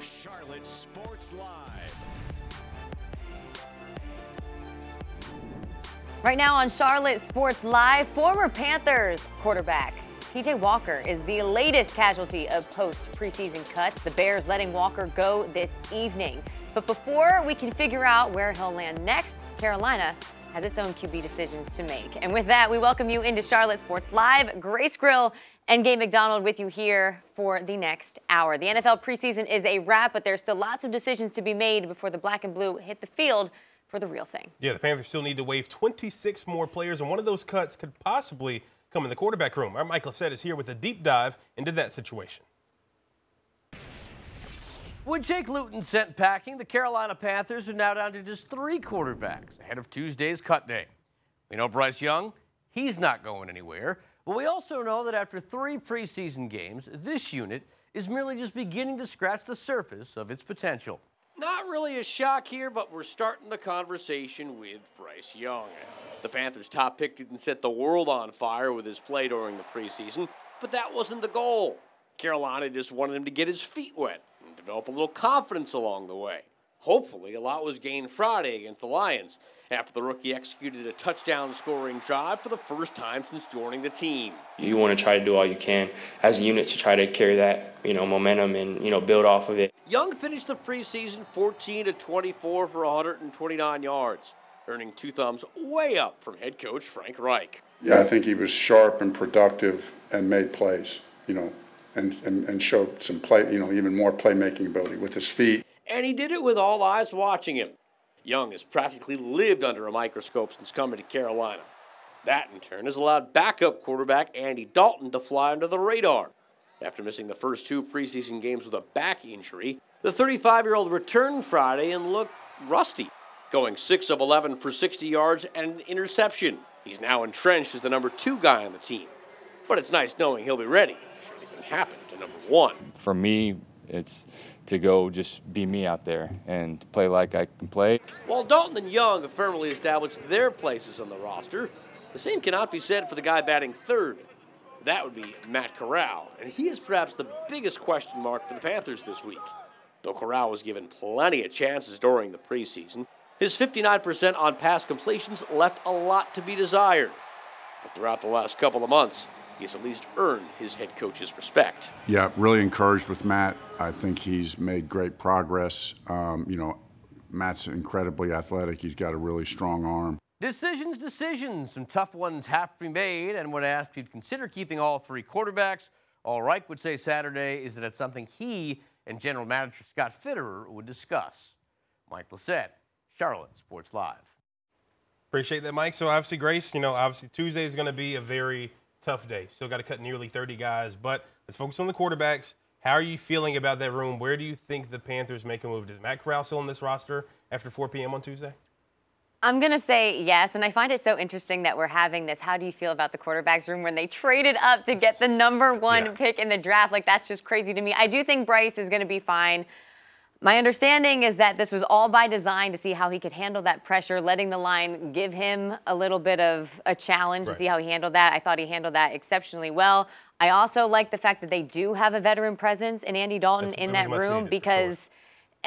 Charlotte Sports Live. Right now on Charlotte Sports Live, former Panthers quarterback PJ Walker is the latest casualty of post preseason cuts. The Bears letting Walker go this evening. But before we can figure out where he'll land next, Carolina has its own QB decisions to make. And with that, we welcome you into Charlotte Sports Live. Grace Grill and Gabe McDonald with you here for the next hour. The NFL preseason is a wrap, but there's still lots of decisions to be made before the black and blue hit the field for the real thing. Yeah, the Panthers still need to waive 26 more players, and one of those cuts could possibly come in the quarterback room. Our Michael Lissette is here with a deep dive into that situation. With Jake Luton sent packing, the Carolina Panthers are now down to just three quarterbacks ahead of Tuesday's cut day. We know Bryce Young, he's not going anywhere. But we also know that after three preseason games, this unit is merely just beginning to scratch the surface of its potential. Not really a shock here, but we're starting the conversation with Bryce Young. The Panthers' top pick didn't set the world on fire with his play during the preseason, but that wasn't the goal. Carolina just wanted him to get his feet wet and develop a little confidence along the way. Hopefully, a lot was gained Friday against the Lions after the rookie executed a touchdown scoring drive for the first time since joining the team. You want to try to do all you can as a unit to try to carry that, you know, momentum and, you know, build off of it. Young finished the preseason 14 to 24 for 129 yards, earning two thumbs way up from head coach Frank Reich. Yeah, I think he was sharp and productive and made plays, you know, and, and, and showed some play, you know, even more playmaking ability with his feet. And he did it with all eyes watching him. Young has practically lived under a microscope since coming to Carolina. That, in turn, has allowed backup quarterback Andy Dalton to fly under the radar. After missing the first two preseason games with a back injury, the 35 year old returned Friday and looked rusty, going 6 of 11 for 60 yards and an interception. He's now entrenched as the number two guy on the team. But it's nice knowing he'll be ready should anything happen to number one. For me, it's to go just be me out there and play like I can play. While Dalton and Young have firmly established their places on the roster, the same cannot be said for the guy batting third. That would be Matt Corral, and he is perhaps the biggest question mark for the Panthers this week. Though Corral was given plenty of chances during the preseason, his 59% on pass completions left a lot to be desired. But throughout the last couple of months, he's at least earned his head coach's respect. Yeah, really encouraged with Matt. I think he's made great progress. Um, you know, Matt's incredibly athletic. He's got a really strong arm. Decisions, decisions. Some tough ones have to be made. And when asked if he'd consider keeping all three quarterbacks, all Reich would say Saturday is that it's something he and general manager Scott Fitterer would discuss. Mike Lissette, Charlotte Sports Live. Appreciate that, Mike. So obviously, Grace, you know, obviously Tuesday is going to be a very tough day. Still got to cut nearly 30 guys, but let's focus on the quarterbacks. How are you feeling about that room? Where do you think the Panthers make a move? Does Matt Corral still on this roster after 4 p.m. on Tuesday? I'm going to say yes. And I find it so interesting that we're having this. How do you feel about the quarterbacks room when they traded up to get the number one yeah. pick in the draft? Like, that's just crazy to me. I do think Bryce is going to be fine. My understanding is that this was all by design to see how he could handle that pressure, letting the line give him a little bit of a challenge right. to see how he handled that. I thought he handled that exceptionally well. I also like the fact that they do have a veteran presence in Andy Dalton That's, in that room because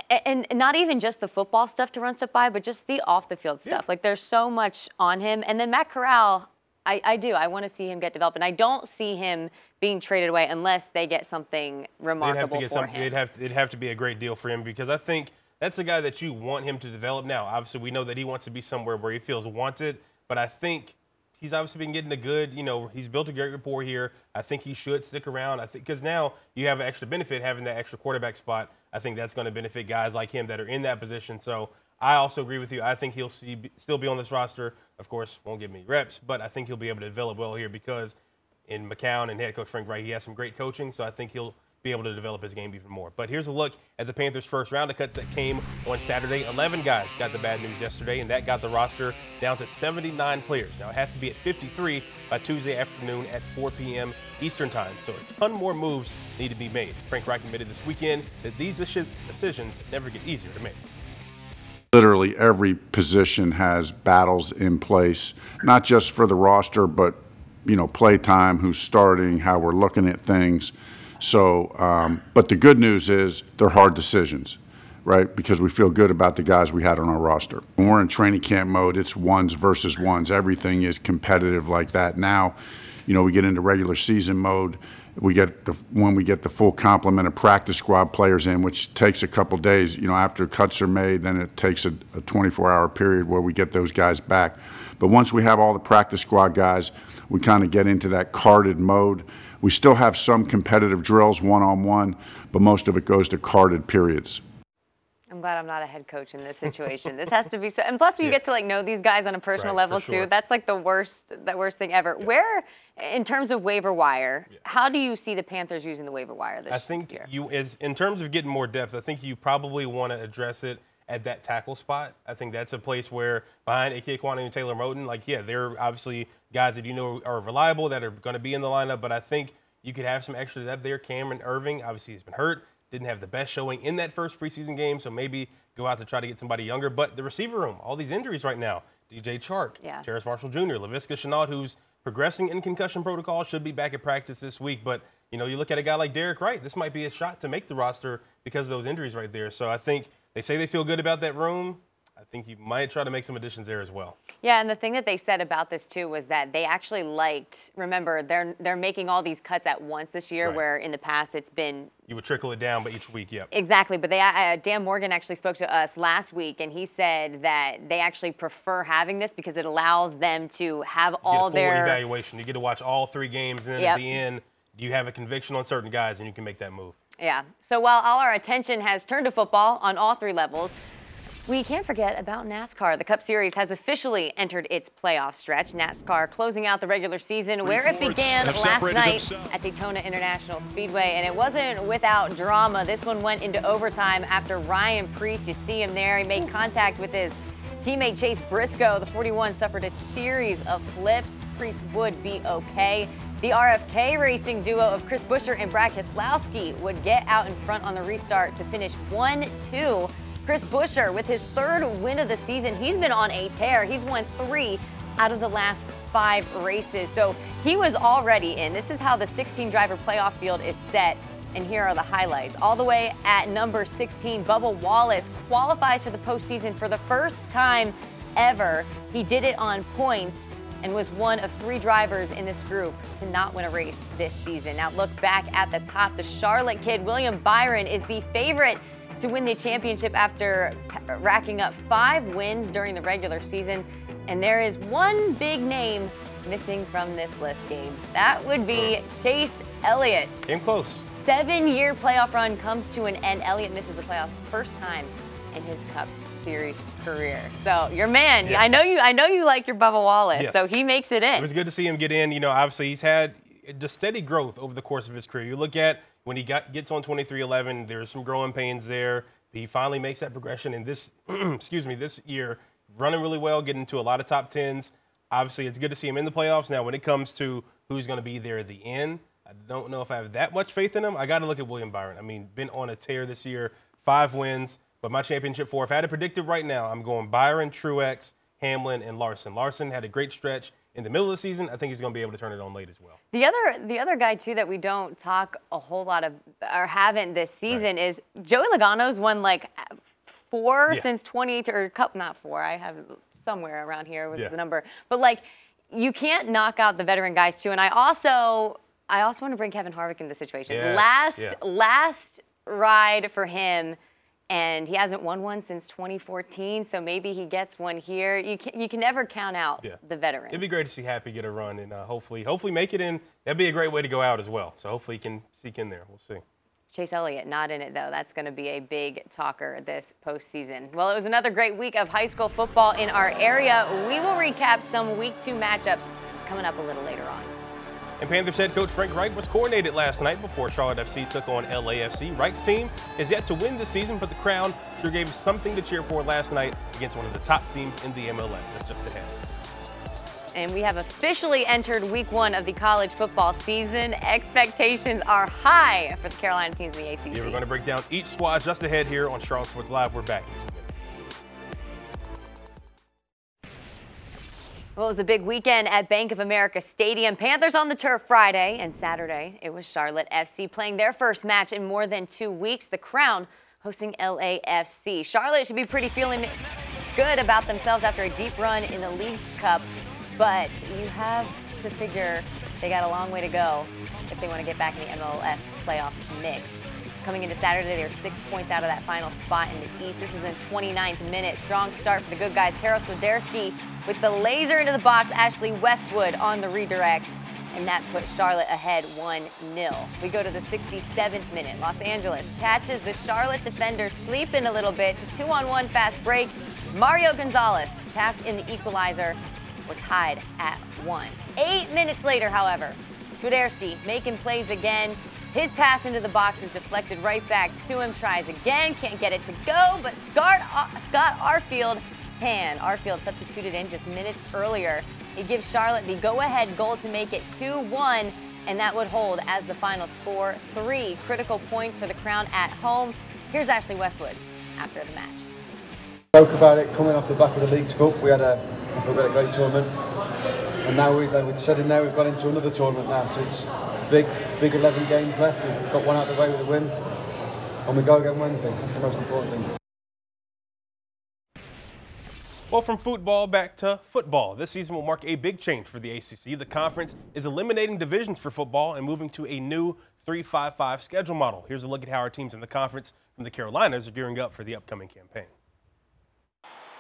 and not even just the football stuff to run stuff by, but just the off the field stuff. Yeah. Like there's so much on him. And then Matt Corral, I, I do. I want to see him get developed, and I don't see him being traded away unless they get something remarkable they'd have to get for some, him. It'd have, to, it'd have to be a great deal for him because I think that's the guy that you want him to develop now. Obviously, we know that he wants to be somewhere where he feels wanted, but I think he's obviously been getting a good, you know, he's built a great rapport here. I think he should stick around. I think because now you have an extra benefit having that extra quarterback spot. I think that's going to benefit guys like him that are in that position. So I also agree with you. I think he'll see, still be on this roster. Of course, won't give me reps, but I think he'll be able to develop well here because in McCown and head coach Frank Reich, he has some great coaching. So I think he'll be able to develop his game even more. But here's a look at the Panthers' first round of cuts that came on Saturday. 11 guys got the bad news yesterday, and that got the roster down to 79 players. Now it has to be at 53 by Tuesday afternoon at 4 p.m. Eastern Time. So a ton more moves need to be made. Frank Reich admitted this weekend that these decisions never get easier to make literally every position has battles in place, not just for the roster, but you know, play time, who's starting, how we're looking at things. So, um, but the good news is they're hard decisions, right? Because we feel good about the guys we had on our roster. When we're in training camp mode, it's ones versus ones. Everything is competitive like that. Now, you know, we get into regular season mode. We get the, when we get the full complement of practice squad players in, which takes a couple days. You know, after cuts are made, then it takes a, a 24-hour period where we get those guys back. But once we have all the practice squad guys, we kind of get into that carded mode. We still have some competitive drills one-on-one, but most of it goes to carded periods. I'm glad I'm not a head coach in this situation. this has to be so. And plus, you Yeah. get to like know these guys on a personal Right, level sure. too. That's like the worst, the worst thing ever. Where, in terms of waiver wire, how do you see the Panthers using the waiver wire this year? I think year? you, as in terms of getting more depth, I think you probably want to address it at that tackle spot. I think that's a place where behind Ike Kwani and Taylor Moton, like yeah, they're obviously guys that you know are reliable that are going to be in the lineup. But I think you could have some extra depth there. Cameron Erving, obviously, he's been hurt, didn't have the best showing in that first preseason game, so maybe go out to try to get somebody younger. But the receiver room, all these injuries right now, DJ Chark, Yeah. Terrace Marshall Jr., Laviska Shenault, who's progressing in concussion protocol, should be back at practice this week. But, you know, you look at a guy like Derek Wright, this might be a shot to make the roster because of those injuries right there. So I think they say they feel good about that room. I think you might try to make some additions there as well. Yeah, and the thing that they said about this too was that they actually liked. Remember, they're they're making all these cuts at once this year, Right. where in the past it's been You would trickle it down, but each week, yep. Exactly, but they uh, Dan Morgan actually spoke to us last week, and he said that they actually prefer having this because it allows them to have You all their evaluation. You get to watch all three games, and then Yep. at the end, you have a conviction on certain guys, and you can make that move. yeah. So while all our attention has turned to football on all three levels. We can't forget about NASCAR. The Cup Series has officially entered its playoff stretch. NASCAR closing out the regular season where it began last night themselves. at Daytona International Speedway, and it wasn't without drama. This one went into overtime after Ryan Preece, you see him there, he made contact with his teammate Chase Briscoe. The 41 suffered a series of flips. Preece would be okay. The RFK racing duo of Chris Buescher and Brad Keselowski would get out in front on the restart to finish 1 2. Chris Buescher, with his third win of the season, he's been on a tear. He's won three out of the last five races. So he was already in. This is how the 16 driver playoff field is set. And here are the highlights. All the way at number 16, Bubba Wallace qualifies for the postseason for the first time ever. He did it on points and was one of three drivers in this group to not win a race this season. Now look back at the top. The Charlotte kid, William Byron, is the favorite to win the championship after racking up five wins during the regular season. And there is one big name missing from this list, Gabe. That would be hmm. Chase Elliott. Came close. Seven-year playoff run comes to an end. Elliott misses the playoffs first time in his Cup Series career. So your man, Yeah. I know you. I know you like your Bubba Wallace. Yes. So he makes it in. It was good to see him get in. You know, obviously he's had just steady growth over the course of his career. You look at when he got gets on 23XI, there's some growing pains there. He finally makes that progression, and this, excuse me, this year running really well, getting into a lot of top tens. Obviously, it's good to see him in the playoffs. Now, when it comes to who's going to be there at the end, I don't know if I have that much faith in him. I got to look at William Byron. I mean, been on a tear this year, five wins, but my championship four. If I had to predict it right now, I'm going Byron, Truex, Hamlin, and Larson. Larson had a great stretch in the middle of the season. I think he's going to be able to turn it on late as well. The other, the other guy too that we don't talk a whole lot of or haven't this season is Joey Logano's won like four Yeah. since 20 or cup not four. I have somewhere around here was Yeah. the number, but like you can't knock out the veteran guys too. And I also, I also want to bring Kevin Harvick into the situation. Yes, last, yeah. last ride for him. And he hasn't won one since 2014, so maybe he gets one here. You can, you can never count out Yeah. the veterans. It'd be great to see Happy get a run and uh, hopefully, hopefully make it in. That'd be a great way to go out as well. So hopefully he can seek in there. We'll see. Chase Elliott not in it though. That's going to be a big talker this postseason. Well, it was another great week of high school football in our area. We will recap some week two matchups coming up a little later on. And Panthers head coach Frank Reich was coordinated last night before Charlotte FC took on LAFC. Reich's team is yet to win this season, but the Crown sure gave something to cheer for last night against one of the top teams in the MLS. That's just ahead. And we have officially entered week one of the college football season. Expectations are high for the Carolina teams in the ACC. Yeah, we're going to break down each squad just ahead here on Charlotte Sports Live. We're back Well, it was a big weekend at Bank of America Stadium. Panthers on the turf Friday and Saturday. It was Charlotte FC playing their first match in more than two weeks. The Crown hosting LAFC. Charlotte should be pretty feeling good about themselves after a deep run in the Leagues Cup, but you have to figure they got a long way to go if they want to get back in the MLS playoff mix. Coming into Saturday, they're six points out of that final spot in the East. This is in 29th minute. Strong start for the good guys. Karol Swiderski with the laser into the box. Ashley Westwood on the redirect. And that puts Charlotte ahead 1 0. We go to the 67th minute. Los Angeles catches the Charlotte defender sleeping a little bit. A two on one fast break. Mario Gonzalez taps in the equalizer. We're tied at one. Eight minutes later, however, Swiderski making plays again. His pass into the box is deflected right back to him. Tries again, can't get it to go, but Scott, uh, Scott Arfield can. Arfield substituted in just minutes earlier. It gives Charlotte the go-ahead goal to make it 2-1, and that would hold as the final score. Three critical points for the Crown at home. Here's Ashley Westwood after the match. Spoke about it coming off the back of the Leagues Cup. We had a, we had a great tournament, and now we, like we said, in now we've got into another tournament now. So it's big, big 11 games left. We've got one out of the way with a win, and we go again Wednesday. That's the most important thing. Well, from football back to football. This season will mark a big change for the ACC. The conference is eliminating divisions for football and moving to a new 3-5-5 schedule model. Here's a look at how our teams in the conference from the Carolinas are gearing up for the upcoming campaign.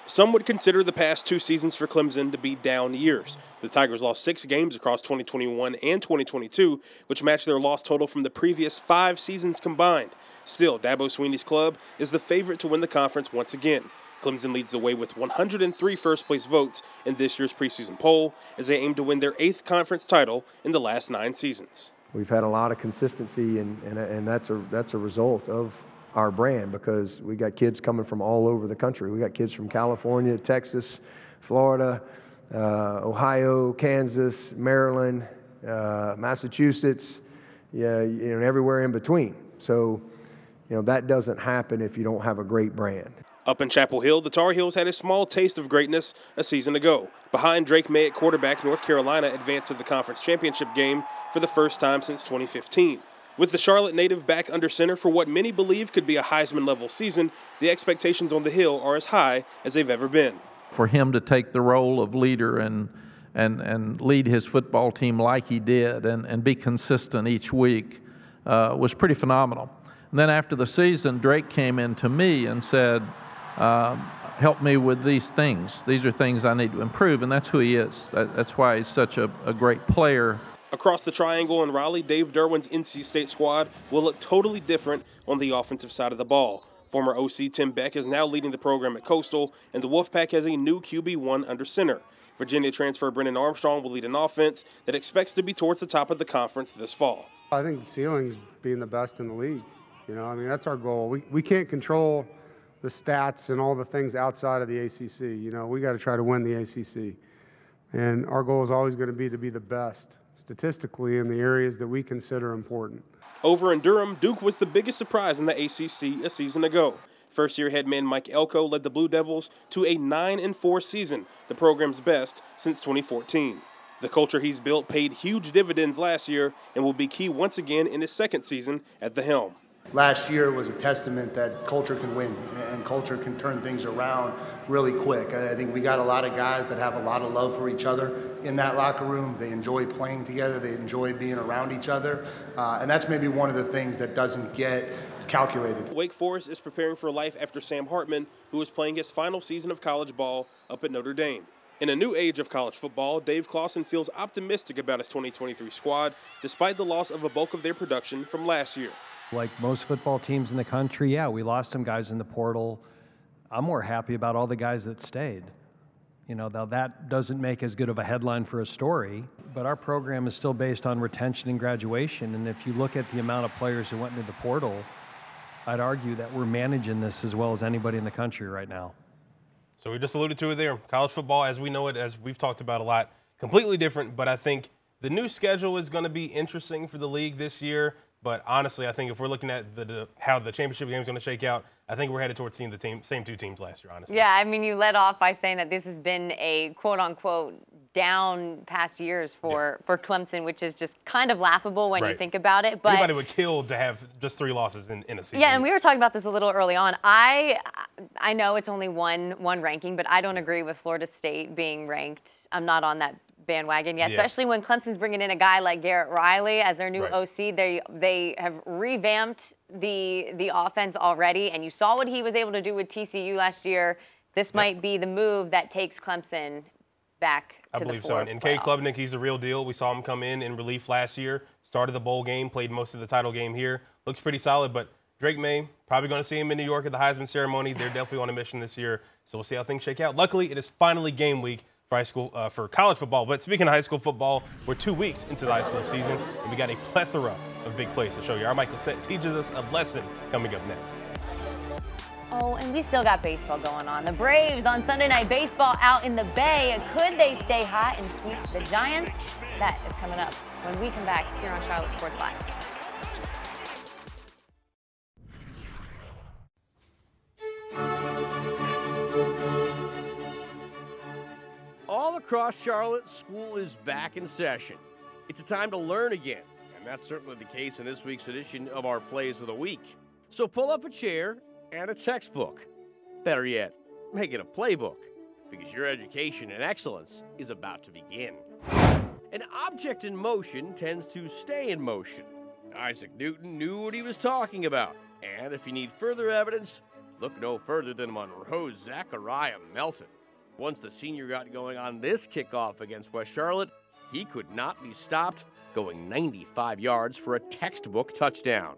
Some would consider the past two seasons for Clemson to be down years. The Tigers lost six games across 2021 and 2022, which matched their loss total from the previous five seasons combined. Still, Dabo Swinney's club is the favorite to win the conference once again. Clemson leads the way with 103 first place votes in this year's preseason poll as they aim to win their eighth conference title in the last nine seasons. We've had a lot of consistency, and, and, and that's, a, that's a result of our brand because we got kids coming from all over the country. We got kids from California, Texas, Florida, uh, Ohio, Kansas, Maryland, uh, Massachusetts, yeah, you know, everywhere in between. So, you know, that doesn't happen if you don't have a great brand. Up in Chapel Hill, the Tar Heels had a small taste of greatness a season ago. Behind Drake Maye at quarterback, North Carolina advanced to the conference championship game for the first time since 2015. With the Charlotte native back under center for what many believe could be a Heisman level season, the expectations on the Hill are as high as they've ever been. For him to take the role of leader and and, and lead his football team like he did and, and be consistent each week uh, was pretty phenomenal. And then after the season, Drake came in to me and said, uh, Help me with these things. These are things I need to improve. And that's who he is. That, that's why he's such a, a great player Across the triangle in Raleigh, Dave Doeren's NC State squad will look totally different on the offensive side of the ball. Former OC Tim Beck is now leading the program at Coastal, and the Wolfpack has a new QB1 under center. Virginia transfer Brennan Armstrong will lead an offense that expects to be towards the top of the conference this fall. I think the ceiling's being the best in the league. You know, I mean, that's our goal. We, we can't control the stats and all the things outside of the ACC. You know, we got to try to win the ACC. And our goal is always going to be to be the best statistically in the areas that we consider important. Over in Durham, Duke was the biggest surprise in the ACC a season ago. First year head man Mike Elko led the Blue Devils to a 9 and 4 season, the program's best since 2014. The culture he's built paid huge dividends last year and will be key once again in his second season at the helm last year was a testament that culture can win and culture can turn things around really quick. I think we got a lot of guys that have a lot of love for each other in that locker room. They enjoy playing together, they enjoy being around each other. Uh, and that's maybe one of the things that doesn't get calculated. Wake Forest is preparing for life after Sam Hartman, who is playing his final season of college ball up at Notre Dame. In a new age of college football, Dave Clawson feels optimistic about his 2023 squad, despite the loss of a bulk of their production from last year. Like most football teams in the country, yeah, we lost some guys in the portal. I'm more happy about all the guys that stayed. You know, now that doesn't make as good of a headline for a story, but our program is still based on retention and graduation. And if you look at the amount of players who went into the portal, I'd argue that we're managing this as well as anybody in the country right now. So we just alluded to it there. College football, as we know it, as we've talked about a lot, completely different. But I think the new schedule is going to be interesting for the league this year. But honestly, I think if we're looking at the, the how the championship game is going to shake out, I think we're headed towards seeing the team, same two teams last year. Honestly. Yeah, I mean, you led off by saying that this has been a quote unquote down past years for for Clemson, which is just kind of laughable when you think about it. But Anybody would kill to have just three losses in, in a season. yeah, and we were talking about this a little early on. I I know it's only one one ranking, but I don't agree with Florida State being ranked. I'm not on that bandwagon yet, Yeah. especially when Clemson's bringing in a guy like Garrett Riley as their new Right. OC. They they have revamped the the offense already, and you saw what he was able to do with TCU last year. This might be the move that takes Clemson back I to believe so. And, playoff. Klubnik, he's the real deal. We saw him come in in relief last year, started the bowl game, played most of the title game here. Looks pretty solid, but Drake Maye, probably going to see him in New York at the Heisman ceremony. They're definitely on a mission this year, so we'll see how things shake out. Luckily, it is finally game week for high school uh, for college football. But speaking of high school football, we're two weeks into the high school season, and we got a plethora of big plays to show you. Our Mike Lissette teaches us a lesson coming up next. Oh, and we still got baseball going on. The Braves on Sunday Night Baseball out in the Bay. Could they stay hot and sweep the Giants? That is coming up when we come back here on Charlotte Sports Live. All across Charlotte, school is back in session. It's a time to learn again, and that's certainly the case in this week's edition of our Plays of the Week. So pull up a chair and a textbook. Better yet, make it a playbook, because your education and excellence is about to begin. An object in motion tends to stay in motion. Isaac Newton knew what he was talking about, and if you need further evidence, look no further than Monroe's Zachariah Melton. Once the senior got going on this kickoff against West Charlotte, he could not be stopped, going 95 yards for a textbook touchdown.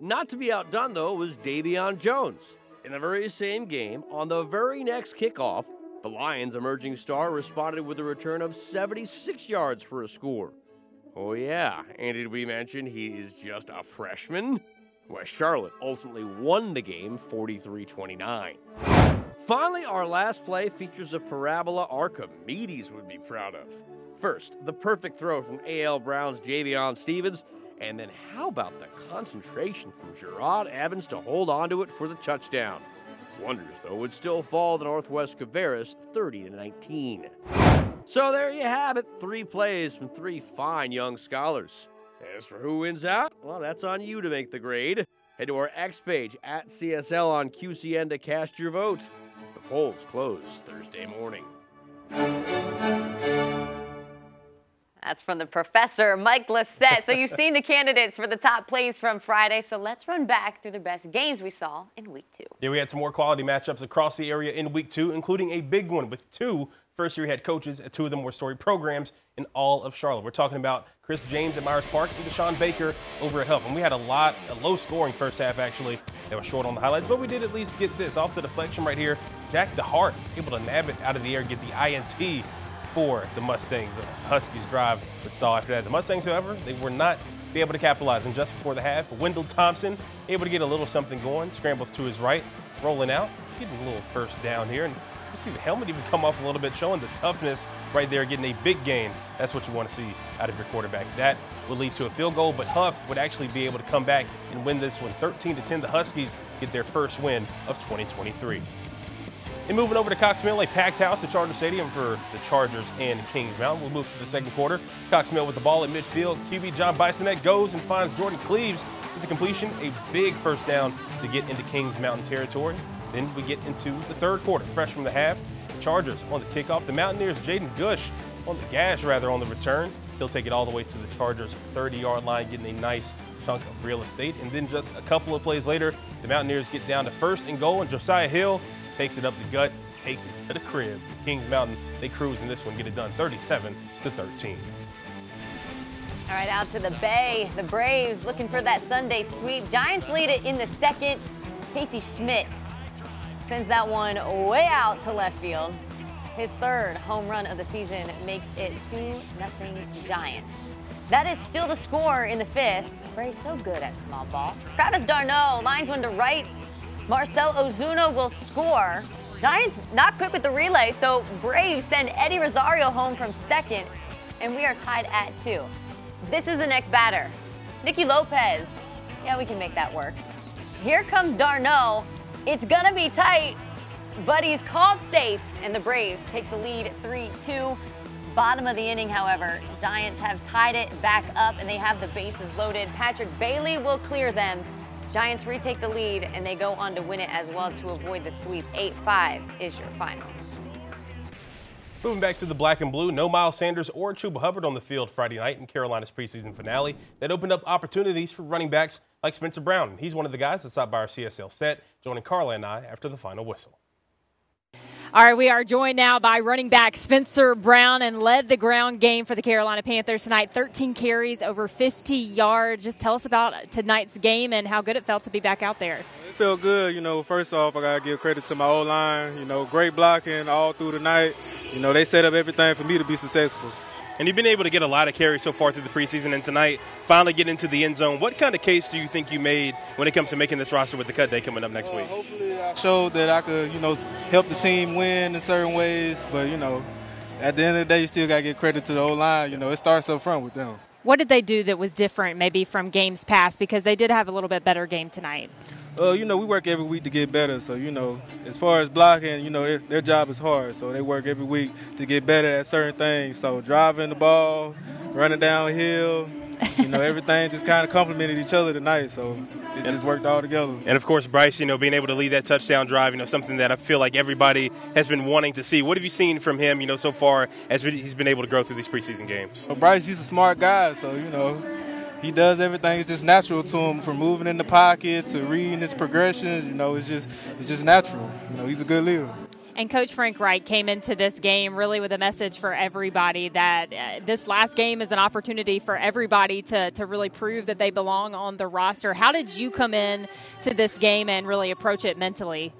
Not to be outdone, though, was Davion Jones. In the very same game, on the very next kickoff, the Lions' emerging star responded with a return of 76 yards for a score. Oh, yeah, and did we mention he is just a freshman? West Charlotte ultimately won the game 43 29. Finally, our last play features a parabola Archimedes would be proud of. First, the perfect throw from A.L. Brown's Javion Stevens, and then how about the concentration from Gerard Evans to hold onto it for the touchdown? Wonders, though, would still fall to Northwest Cabarrus 30 to 19. So there you have it, three plays from three fine young scholars. As for who wins out, well, that's on you to make the grade. Head to our X page at CSL on QCN to cast your vote. Polls close Thursday morning. That's from the professor, Mike Lissette. So you've seen the candidates for the top plays from Friday. So let's run back through the best games we saw in week two. Yeah, we had some more quality matchups across the area in week two, including a big one with two first year head coaches at two of the more storied programs in all of Charlotte. We're talking about Chris James at Myers Park and Deshaun Baker over at Hough. And we had a lot, a low scoring first half actually, that was short on the highlights, but we did at least get this off the deflection right here. Jack DeHart able to nab it out of the air, get the INT for the Mustangs. The Huskies drive would stall after that. The Mustangs, however, they were not be able to capitalize. And just before the half, Wendell Thompson able to get a little something going, scrambles to his right, rolling out, getting a little first down here. And you see the helmet even come off a little bit, showing the toughness right there, getting a big gain. That's what you want to see out of your quarterback. That would lead to a field goal, but Hough would actually be able to come back and win this one 13 to 10. The Huskies get their first win of 2023. And moving over to Cox Mill, a packed house at Charger Stadium for the Chargers and Kings Mountain. We'll move to the second quarter. Cox Mill with the ball at midfield. QB John Bisonet goes and finds Jordan Cleaves with the completion. A big first down to get into Kings Mountain territory. Then we get into the third quarter. Fresh from the half, the Chargers on the kickoff. The Mountaineers, Jaden Gush on the gash, rather, on the return. He'll take it all the way to the Chargers' 30 yard line, getting a nice chunk of real estate. And then just a couple of plays later, the Mountaineers get down to first and goal, and Josiah Hill takes it up the gut, takes it to the crib. Kings Mountain, they cruise in this one, get it done 37 to 13. All right, out to the Bay. The Braves looking for that Sunday sweep. Giants lead it in the second. Casey Schmitt sends that one way out to left field. His third home run of the season makes it 2 nothing Giants. That is still the score in the fifth. Braves so good at small ball. Travis d'Arnaud lines one to right. Marcel Ozuna will score. Giants not quick with the relay, so Braves send Eddie Rosario home from second, and we are tied at two. This is the next batter. Nicky Lopez. Yeah, we can make that work. Here comes d'Arnaud. It's gonna be tight, but he's called safe, and the Braves take the lead 3 2. bottom of the inning, however, Giants have tied it back up and they have the bases loaded. Patrick Bailey will clear them. Giants retake the lead and they go on to win it as well to avoid the sweep. 8 5 is your final. Moving back to the black and blue, no Miles Sanders or Chuba Hubbard on the field Friday night in Carolina's preseason finale. That opened up opportunities for running backs like Spencer Brown. He's one of the guys that stopped by our CSL set, joining Carla and I after the final whistle. All right, we are joined now by running back Spencer Brown and led the ground game for the Carolina Panthers tonight. 13 carries, over 50 yards. Just tell us about tonight's game and how good it felt to be back out there. It felt good. You know, first off, I got to give credit to my O line. You know, great blocking all through the night. You know, they set up everything for me to be successful. And you've been able to get a lot of carries so far through the preseason, and tonight finally get into the end zone. What kind of case do you think you made when it comes to making this roster with the cut day coming up next well, week? Hopefully, I showed that I could, you know, help the team win in certain ways. But you know, at the end of the day, you still got to give credit to the O line. You know, it starts up front with them. What did they do that was different, maybe from games past? Because they did have a little bit better game tonight. Uh, you know, we work every week to get better. So, you know, as far as blocking, you know, their, their job is hard. So they work every week to get better at certain things. So driving the ball, running downhill, you know, everything just kind of complemented each other tonight. So it just worked all together. And of course, Bryce, you know, being able to lead that touchdown drive, you know, something that I feel like everybody has been wanting to see. What have you seen from him, you know, so far as he's been able to grow through these preseason games? Well, Bryce, he's a smart guy. So, you know, he does everything. It's just natural to him, from moving in the pocket to reading his progression. You know, it's just it's just natural. You know, he's a good leader. And Coach Frank Reich came into this game really with a message for everybody that uh, this last game is an opportunity for everybody to, to really prove that they belong on the roster. How did you come in to this game and really approach it mentally?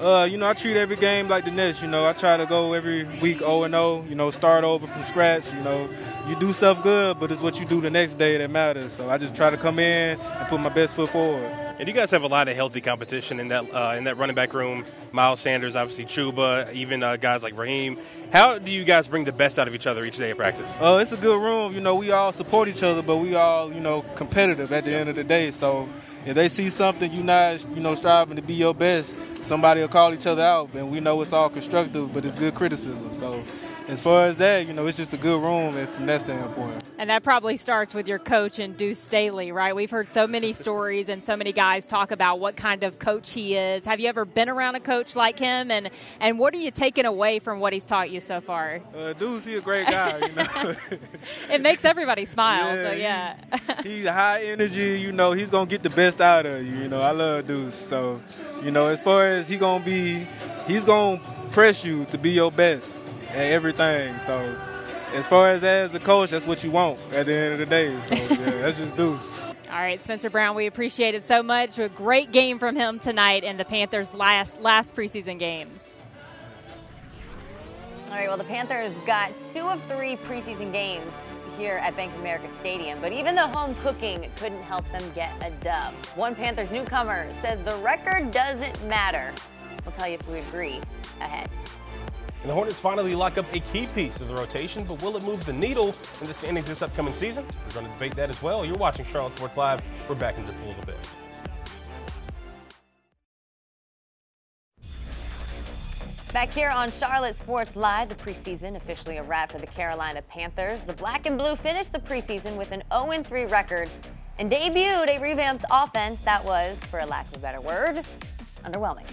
Uh, you know, I treat every game like the next. You know, I try to go every week 0 and 0. You know, start over from scratch. You know, you do stuff good, but it's what you do the next day that matters. So I just try to come in and put my best foot forward. And you guys have a lot of healthy competition in that uh, in that running back room. Miles Sanders, obviously Chuba, even uh, guys like Raheem. How do you guys bring the best out of each other each day of practice? Uh, it's a good room. You know, we all support each other, but we all, you know, competitive at the end of the day. So if they see something you're not, you know, striving to be your best, somebody will call each other out, and we know it's all constructive, but it's good criticism. So as far as that, you know, it's just a good room and from that standpoint. And that probably starts with your coach and Deuce Staley, right? We've heard so many stories and so many guys talk about what kind of coach he is. Have you ever been around a coach like him? And and what are you taking away from what he's taught you so far? Uh, Deuce, he's a great guy. You know? it makes everybody smile. Yeah, so yeah, he, he's high energy. You know, he's gonna get the best out of you. You know, I love Deuce. So, you know, as far as he gonna be, he's gonna press you to be your best at everything. So as far as as a coach, that's what you want at the end of the day. So yeah, that's just Deuce. All right, Spencer Brown, we appreciate it so much. A great game from him tonight in the Panthers' last last preseason game. All right, well, the Panthers got two of three preseason games here at Bank of America Stadium, but even the home cooking couldn't help them get a dub. One Panthers newcomer says the record doesn't matter. We'll tell you if we agree ahead. And the Hornets finally lock up a key piece of the rotation, but will it move the needle in the standings this upcoming season? We're going to debate that as well. You're watching Charlotte Sports Live. We're back in just a little bit. Back here on Charlotte Sports Live, the preseason officially a wrap for the Carolina Panthers. The black and blue finished the preseason with an 0-3 record and debuted a revamped offense that was, for a lack of a better word, underwhelming.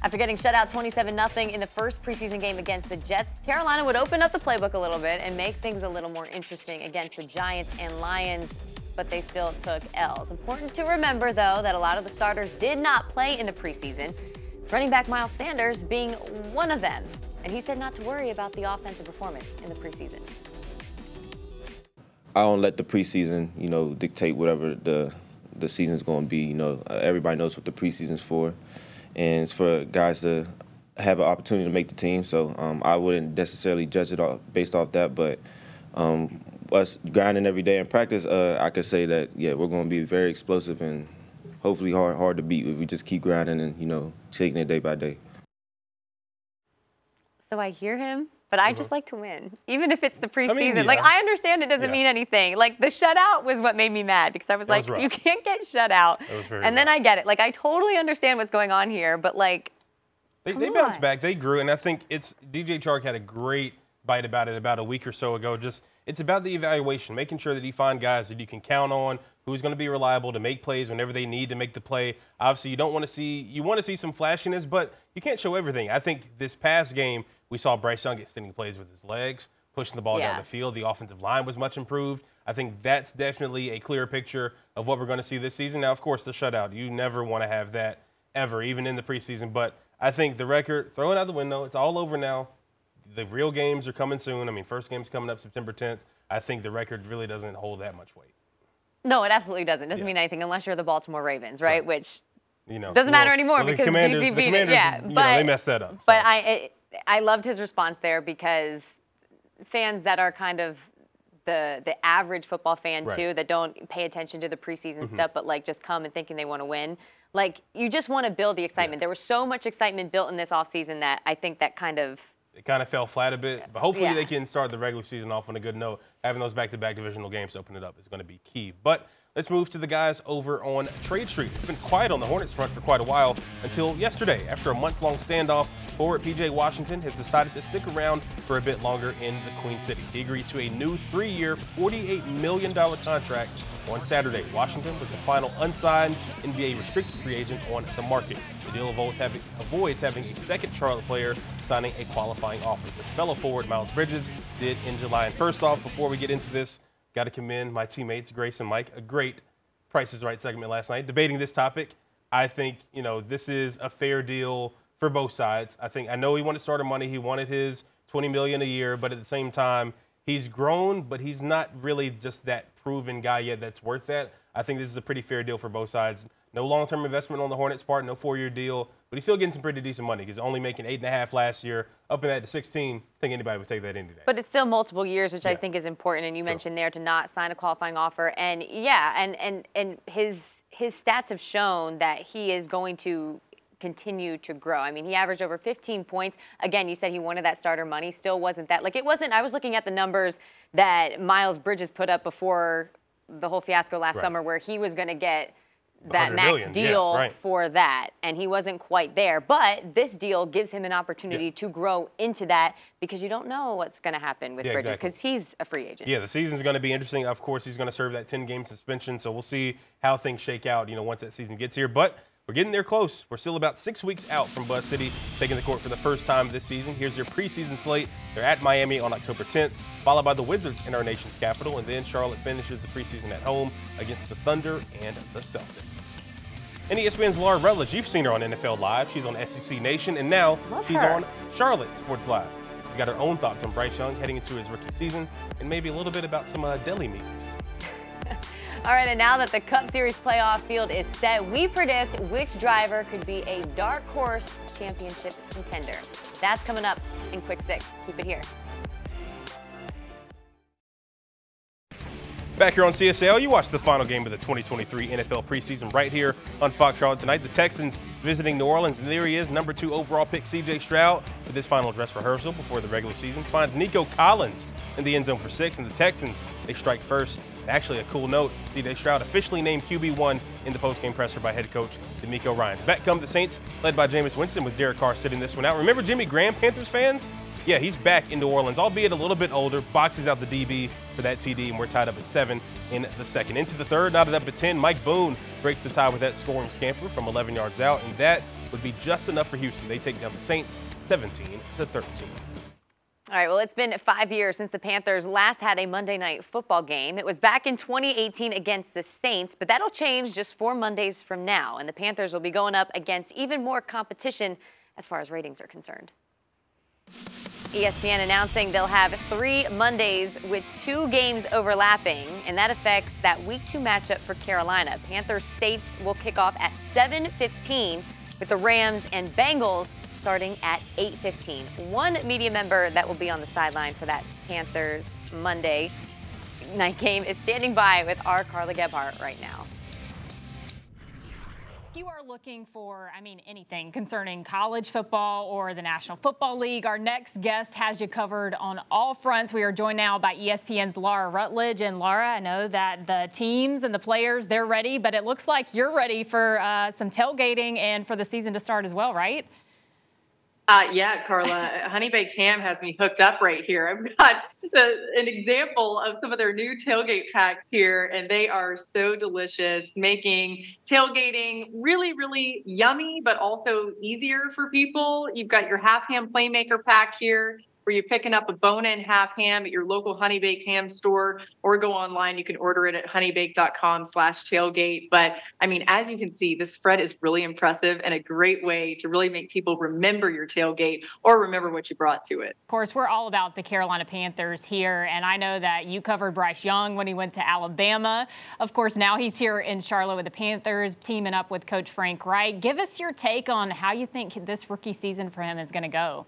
After getting shut out 27-0 in the first preseason game against the Jets, Carolina would open up the playbook a little bit and make things a little more interesting against the Giants and Lions, but they still took L's. Important to remember, though, that a lot of the starters did not play in the preseason, running back Miles Sanders being one of them. And he said not to worry about the offensive performance in the preseason. I don't let the preseason, you know, dictate whatever the the season's going to be. You know, everybody knows what the preseason's for and it's for guys to have an opportunity to make the team. So um, I wouldn't necessarily judge it off based off that, but um, us grinding every day in practice, uh, I could say that yeah, we're going to be very explosive and hopefully hard hard to beat if we just keep grinding and you know taking it day by day. So I hear him, but I uh-huh. just like to win, even if it's the preseason. I mean, yeah. Like I understand it doesn't Yeah. mean anything. Like the shutout was what made me mad because I was That like, was you can't get shut out. That was very and then. I get it. Like I totally understand what's going on here, but like They, they bounced back. They grew, and I think it's DJ Chark had a great bite about it about a week or so ago. Just it's about the evaluation, making sure that you find guys that you can count on, who's going to be reliable to make plays whenever they need to make the play. Obviously, you don't want to see you want to see some flashiness, but you can't show everything. I think this past game we saw Bryce Young extending plays with his legs, pushing the ball Yeah. down the field. The offensive line was much improved. I think that's definitely a clear picture of what we're going to see this season. Now, of course, the shutout. You never want to have that ever, even in the preseason. But I think the record, throw it out the window. It's all over now. The real games are coming soon. I mean, first game's coming up September 10th. I think the record really doesn't hold that much weight. No, it absolutely doesn't. Doesn't mean anything unless you're the Baltimore Ravens, right? Which You know, doesn't matter anymore well, the because commanders, DP the commanders, Yeah, you know, but they messed that up. so. But I it, I loved his response there because fans that are kind of the the average football fan Right. too that don't pay attention to the preseason Mhm. stuff but like just come and thinking they want to win. Like you just want to build the excitement. There was so much excitement built in this offseason that I think that kind of it kind of fell flat a bit. But hopefully Yeah. they can start the regular season off on a good note. Having those back-to-back divisional games to open it up is going to be key. But let's move to the guys over on Trade Street. It's been quiet on the Hornets front for quite a while until yesterday. After a months-long standoff, forward PJ Washington has decided to stick around for a bit longer in the Queen City. He agreed to a new three-year, $48 million contract on Saturday. Washington was the final unsigned NBA restricted free agent on the market. The deal avoids having, avoids having a second Charlotte player signing a qualifying offer, which fellow forward Miles Bridges did in July. And first off, before we get into this, got to commend my teammates Grace and Mike. A great Price is Right segment last night debating this topic. I think you know this is a fair deal for both sides. I think I know he wanted starter money. He wanted his 20 million a year, but at the same time, he's grown, but he's not really just that proven guy yet that's worth that. I think this is a pretty fair deal for both sides. No long-term investment on the Hornets' part, no four-year deal, but he's still getting some pretty decent money. He's only making eight and a half last year, up in that to 16. I think anybody would take that any day. But it's still multiple years, which I think is important. And you mentioned there to not sign a qualifying offer. And yeah, and and and his his stats have shown that he is going to continue to grow. I mean, he averaged over 15 points. Again, you said he wanted that starter money. Still wasn't that like it wasn't. I was looking at the numbers that Miles Bridges put up before the whole fiasco last Right. summer, where he was going to get that max million, yeah, deal right. for that, and he wasn't quite there. But this deal gives him an opportunity to grow into that because you don't know what's going to happen with Yeah, Bridges exactly. because he's a free agent. Yeah, the season's going to be interesting. Of course, he's going to serve that 10 game suspension, so we'll see how things shake out, you know, once that season gets here. But we're getting there close. We're still about six weeks out from Buzz City taking the court for the first time this season. Here's their preseason slate. They're at Miami on October 10th, followed by the Wizards in our nation's capital, and then Charlotte finishes the preseason at home against the Thunder and the Celtics. And ESPN's Laura Rutledge, you've seen her on NFL Live. She's on SEC Nation, and now Love she's her. on Charlotte Sports Live. She's got her own thoughts on Bryce Young heading into his rookie season, and maybe a little bit about some uh, deli meat. All right, and now that the Cup Series playoff field is set, we predict which driver could be a dark horse championship contender. That's coming up in Quick Six. Keep it here. Back here on CSL, you watch the final game of the 2023 NFL preseason right here on Fox Charlotte tonight. The Texans visiting New Orleans, and there he is, number two overall pick CJ Stroud with his final dress rehearsal before the regular season. Finds Nico Collins in the end zone for six, and the Texans, they strike first. Actually, a cool note, CJ Stroud officially named QB1 in the postgame presser by head coach DeMeco Ryans. Back come the Saints, led by Jameis Winston with Derek Carr sitting this one out. Remember Jimmy Graham, Panthers fans? Yeah, he's back in New Orleans, albeit a little bit older. Boxes out the DB for that TD, and we're tied up at seven in the second. Into the third, knotted up at 10. Mike Boone breaks the tie with that scoring scamper from 11 yards out, and that would be just enough for Houston. They take down the Saints 17 to 13. All right, well, it's been five years since the Panthers last had a Monday night football game. It was back in 2018 against the Saints, but that'll change just four Mondays from now, and the Panthers will be going up against even more competition as far as ratings are concerned. ESPN announcing they'll have three Mondays with two games overlapping, and that affects that week two matchup for Carolina. Panther Saints will kick off at 7:15 with the Rams and Bengals starting at 8:15. One media member that will be on the sideline for that Panthers Monday night game is standing by with our Carla Gebhardt right now. If you are looking for, I mean, anything concerning college football or the National Football League, our next guest has you covered on all fronts. We are joined now by ESPN's Laura Rutledge. And Laura, I know that the teams and the players, they're ready, but it looks like you're ready for uh, some tailgating and for the season to start as well, right? Uh, yeah, Carla, Honey Baked Ham has me hooked up right here. I've got the, an example of some of their new tailgate packs here, and they are so delicious, making tailgating really, really yummy, but also easier for people. You've got your half ham playmaker pack here where you're picking up a bone-in half ham at your local Honey Baked Ham store, or go online. You can order it at honeybaked.com slash tailgate. But I mean, as you can see, this spread is really impressive and a great way to really make people remember your tailgate or remember what you brought to it. Of course, we're all about the Carolina Panthers here, and I know that you covered Bryce Young when he went to Alabama. Of course, now he's here in Charlotte with the Panthers, teaming up with Coach Frank Reich. Give us your take on how you think this rookie season for him is going to go.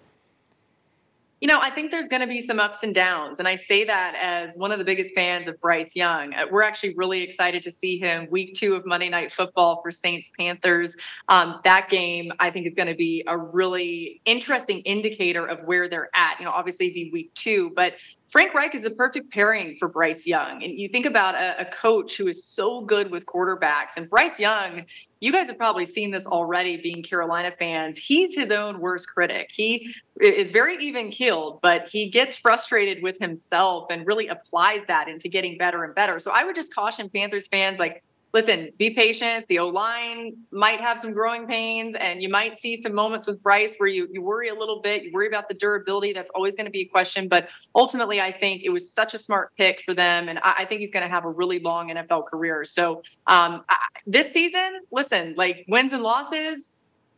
You know, I think there's going to be some ups and downs. And I say that as one of the biggest fans of Bryce Young. Uh, we're actually really excited to see him week two of Monday Night Football for Saints Panthers. Um, that game, I think, is going to be a really interesting indicator of where they're at. You know, obviously, be week two, but Frank Reich is the perfect pairing for Bryce Young. And you think about a, a, coach who is so good with quarterbacks, and Bryce Young, you guys have probably seen this already being Carolina fans. He's his own worst critic. He is very even keeled, but he gets frustrated with himself and really applies that into getting better and better. So I would just caution Panthers fans like, listen, be patient. The O line might have some growing pains, and you might see some moments with Bryce where you, you worry a little bit. You worry about the durability. That's always going to be a question. But ultimately, I think it was such a smart pick for them. And I, I think he's going to have a really long NFL career. So um, I, this season, listen, like wins and losses,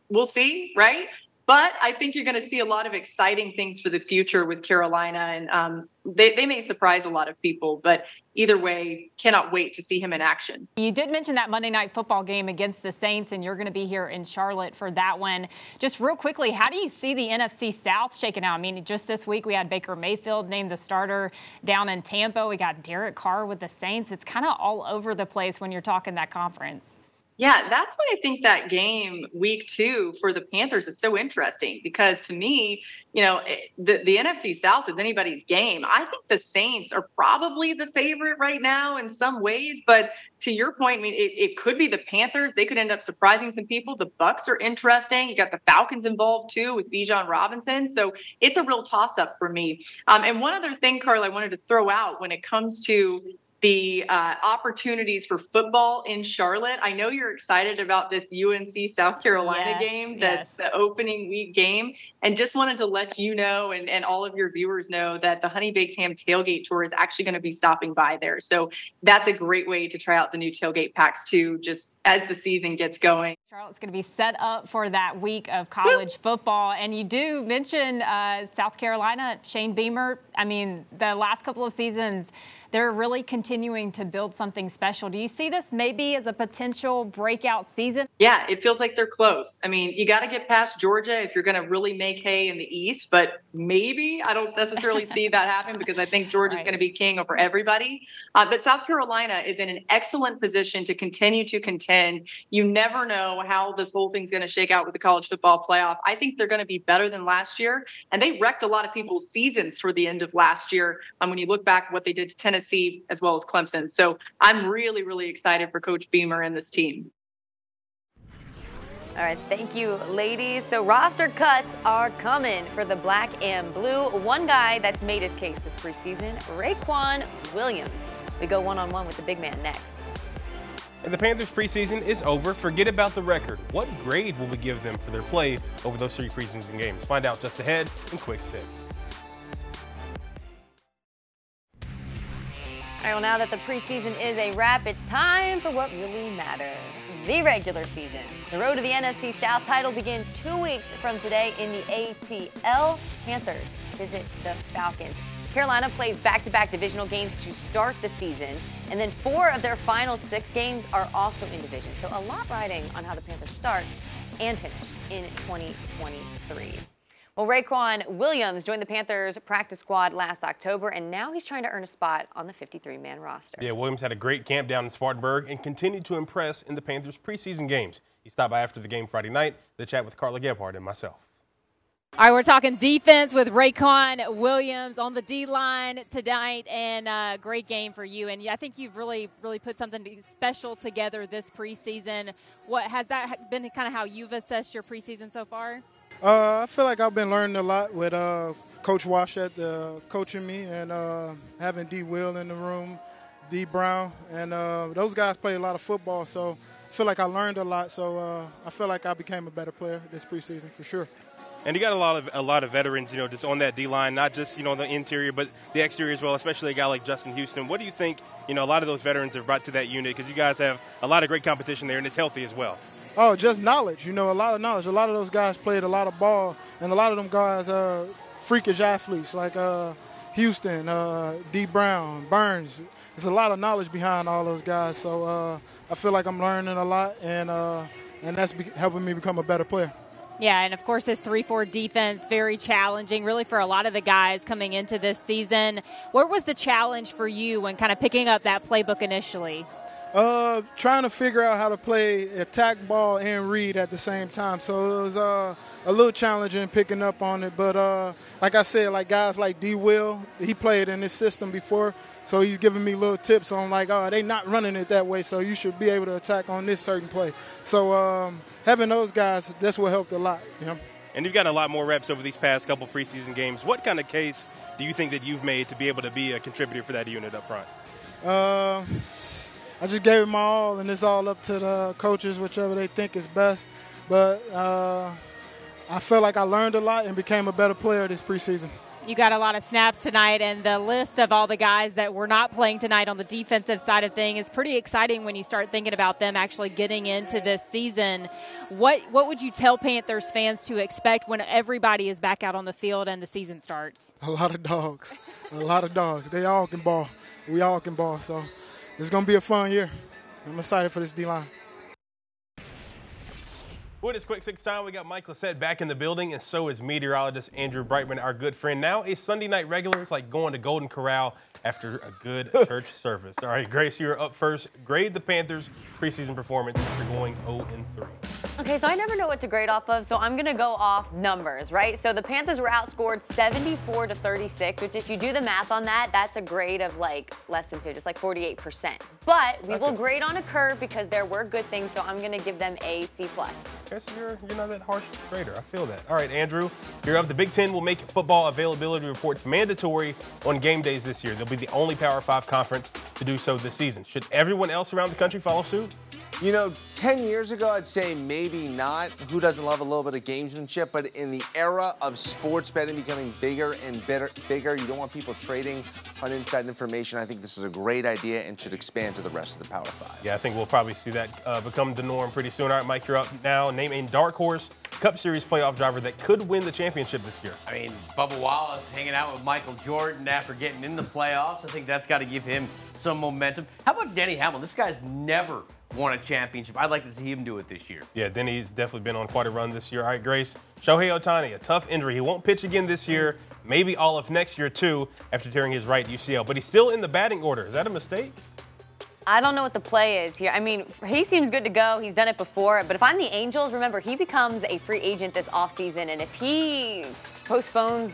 we'll see, right? But I think you're going to see a lot of exciting things for the future with Carolina, and um, they, they may surprise a lot of people. But either way, cannot wait to see him in action. You did mention that Monday night football game against the Saints, and you're going to be here in Charlotte for that one. Just real quickly, how do you see the NFC South shaking out? I mean, just this week we had Baker Mayfield named the starter down in Tampa. We got Derek Carr with the Saints. It's kind of all over the place when you're talking that conference. Yeah, that's why I think that game week two for the Panthers is so interesting because to me, you know, eh, the, the NFC South is anybody's game. I think the Saints are probably the favorite right now in some ways, but to your point, I mean, it, it could be the Panthers. They could end up surprising some people. The Bucs are interesting. You got the Falcons involved too with Bijan Robinson. So it's a real toss up for me. Um, and one other thing, Carl, I wanted to throw out when it comes to the uh, opportunities for football in Charlotte. I know you're excited about this UNC South Carolina yes, game that's yes. the opening week game. And just wanted to let you know and, and all of your viewers know that the Honey Baked Ham Tailgate Tour is actually going to be stopping by there. So that's a great way to try out the new tailgate packs too, just as the season gets going. Charlotte's going to be set up for that week of college football. And you do mention uh, South Carolina, Shane Beamer. I mean, the last couple of seasons, they're really continuing to build something special. Do you see this maybe as a potential breakout season? Yeah, it feels like they're close. I mean, you got to get past Georgia if you're going to really make hay in the East, but maybe I don't necessarily see that happen because I think Georgia's right. going to be king over everybody. Uh, but South Carolina is in an excellent position to continue to contend. You never know how this whole thing's going to shake out with the college football playoff. I think they're going to be better than last year, and they wrecked a lot of people's seasons for the end of last year. Um, when you look back what they did to Tennessee Tennessee as well as Clemson. So I'm really, really excited for Coach Beamer and this team. All right, thank you, ladies. So roster cuts are coming for the black and blue. One guy that's made his case this preseason, Raequan Williams. We go one-on-one with the big man next. And the Panthers preseason is over. Forget about the record. What grade will we give them for their play over those three preseason games? Find out just ahead in Quick Six. All right, well, now that the preseason is a wrap, it's time for what really matters the regular season. The road to the NFC South title begins two weeks from today in the ATL. Panthers visit the Falcons. Carolina plays back to back divisional games to start the season, and then four of their final six games are also in division. So, a lot riding on how the Panthers start and finish in 2023. Well, Raequan Williams joined the Panthers practice squad last October, and now he's trying to earn a spot on the 53-man roster. Yeah, Williams had a great camp down in Spartanburg and continued to impress in the Panthers' preseason games. He stopped by after the game Friday night to chat with Carla Gebhardt and myself. All right, we're talking defense with Raequan Williams on the D line tonight, and uh, great game for you. And I think you've really, really put something special together this preseason. What has that been? Kind of how you've assessed your preseason so far? Uh, I feel like I've been learning a lot with uh, Coach Washut uh, coaching me and uh, having D. Will in the room, D. Brown, and uh, those guys play a lot of football. So I feel like I learned a lot. So uh, I feel like I became a better player this preseason for sure. And you got a lot of a lot of veterans, you know, just on that D line, not just you know the interior, but the exterior as well. Especially a guy like Justin Houston. What do you think? You know, a lot of those veterans have brought to that unit because you guys have a lot of great competition there, and it's healthy as well. Oh, just knowledge. You know, a lot of knowledge. A lot of those guys played a lot of ball, and a lot of them guys are freakish athletes like uh, Houston, uh, D. Brown, Burns. There's a lot of knowledge behind all those guys. So uh, I feel like I'm learning a lot, and uh, and that's be- helping me become a better player. Yeah, and of course, this 3 4 defense, very challenging, really, for a lot of the guys coming into this season. What was the challenge for you when kind of picking up that playbook initially? Uh, trying to figure out how to play attack ball and read at the same time. So it was uh, a little challenging picking up on it. But uh, like I said, like guys like D. Will, he played in this system before, so he's giving me little tips on like, oh, they not running it that way, so you should be able to attack on this certain play. So um, having those guys, that's what helped a lot. You know. And you've gotten a lot more reps over these past couple preseason games. What kind of case do you think that you've made to be able to be a contributor for that unit up front? Uh, I just gave it my all, and it's all up to the coaches, whichever they think is best. But uh, I felt like I learned a lot and became a better player this preseason. You got a lot of snaps tonight, and the list of all the guys that were not playing tonight on the defensive side of thing is pretty exciting when you start thinking about them actually getting into this season. What what would you tell Panthers fans to expect when everybody is back out on the field and the season starts? A lot of dogs, a lot of dogs. They all can ball. We all can ball. So it's going to be a fun year. I'm excited for this D line. Well, it's quick six time. We got Mike Lissette back in the building, and so is meteorologist Andrew Brightman, our good friend. Now a Sunday night regular. It's like going to Golden Corral after a good church service. All right, Grace, you're up first. Grade the Panthers' preseason performance after going 0 3. Okay, so I never know what to grade off of, so I'm gonna go off numbers, right? So the Panthers were outscored 74 to 36, which if you do the math on that, that's a grade of like less than 50, it's like 48%. But we will grade on a curve because there were good things, so I'm gonna give them a C plus. Okay, you're, you're not that harsh grader. I feel that. All right, Andrew, you're up. The Big Ten will make football availability reports mandatory on game days this year. They'll be the only Power Five conference to do so this season. Should everyone else around the country follow suit? You know, 10 years ago, I'd say maybe not. Who doesn't love a little bit of gamesmanship? But in the era of sports betting becoming bigger and better, bigger, you don't want people trading on inside information. I think this is a great idea and should expand to the rest of the Power Five. Yeah, I think we'll probably see that uh, become the norm pretty soon. All right, Mike, you're up now. Name a dark horse Cup Series playoff driver that could win the championship this year. I mean, Bubba Wallace hanging out with Michael Jordan after getting in the playoffs. I think that's got to give him some momentum. How about Denny Hamlin? This guy's never won a championship. I'd like to see him do it this year. Yeah, Denny's definitely been on quite a run this year. All right, Grace. Shohei Ohtani, a tough injury. He won't pitch again this year, maybe all of next year too, after tearing his right UCL. But he's still in the batting order. Is that a mistake? I don't know what the play is here. I mean, he seems good to go. He's done it before. But if I'm the Angels, remember, he becomes a free agent this offseason. And if he postpones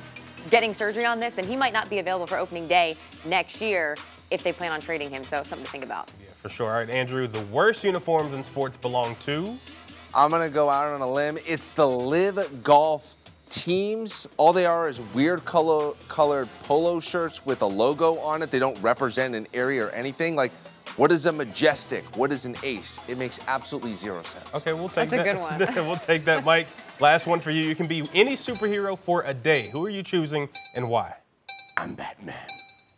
getting surgery on this, then he might not be available for opening day next year if they plan on trading him. So something to think about. Yeah, for sure. All right, Andrew, the worst uniforms in sports belong to? I'm going to go out on a limb. It's the LIV Golf teams. All they are is weird color, colored polo shirts with a logo on it. They don't represent an area or anything. Like, what is a majestic? What is an ace? It makes absolutely zero sense. Okay, we'll take That's that. a good one. we'll take that, Mike. Last one for you. You can be any superhero for a day. Who are you choosing and why? I'm Batman.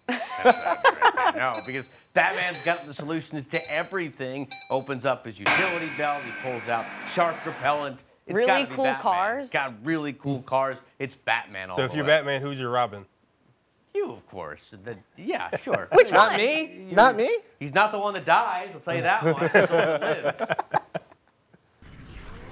no, because Batman's got the solutions to everything. Opens up his utility belt. He pulls out shark repellent. It's Really gotta be cool Batman. cars? Got really cool cars. It's Batman all So if the you're way. Batman, who's your Robin? You, of course. The- yeah, sure. Which Not one? me? Not me? He's not the one that dies. I'll tell you that one. He's the one that lives.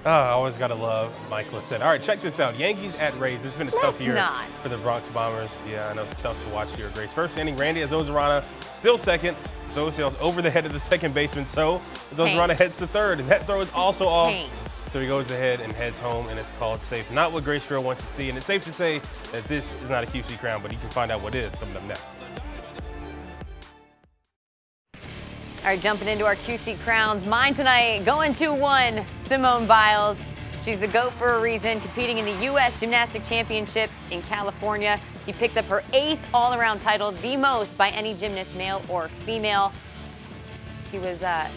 Oh, I always got to love Mike Lissette. All right, check this out. Yankees at Rays. It's been a tough year not. for the Bronx Bombers. Yeah, I know it's tough to watch here, Grace. First inning, Randy Arozarena still second. Zozarana's over the head of the second baseman, so Arozarena heads to third. And that throw is also off. Pain. So he goes ahead and heads home, and it's called safe. Not what Grace Girl wants to see, and it's safe to say that this is not a QC crown, but you can find out what is coming up next. All right, jumping into our QC crowns. Mine tonight, going to one, Simone Biles. She's the GOAT for a reason, competing in the U.S. Gymnastic Championships in California. She picked up her eighth all around title, the most by any gymnast, male or female. She was, uh,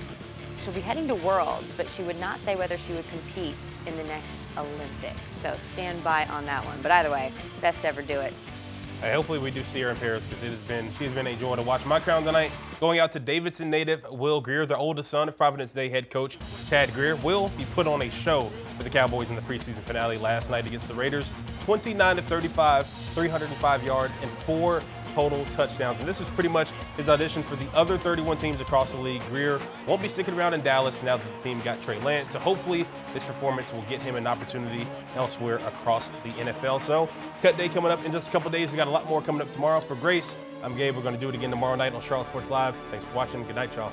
she'll be heading to Worlds, but she would not say whether she would compete in the next Olympics. So stand by on that one. But either way, best ever do it. Hey, hopefully we do see her in Paris because it has been she's been a joy to watch. My crown tonight going out to Davidson native Will Grier, the oldest son of Providence Day head coach Chad Grier. Will he put on a show for the Cowboys in the preseason finale last night against the Raiders. 29 to 35, 305 yards, and four total touchdowns. And this is pretty much his audition for the other 31 teams across the league. Grier won't be sticking around in Dallas now that the team got Trey Lance. So hopefully this performance will get him an opportunity elsewhere across the NFL. So cut day coming up in just a couple days. We got a lot more coming up tomorrow. For Grace, I'm Gabe. We're going to do it again tomorrow night on Charlotte Sports Live. Thanks for watching. Good night, y'all.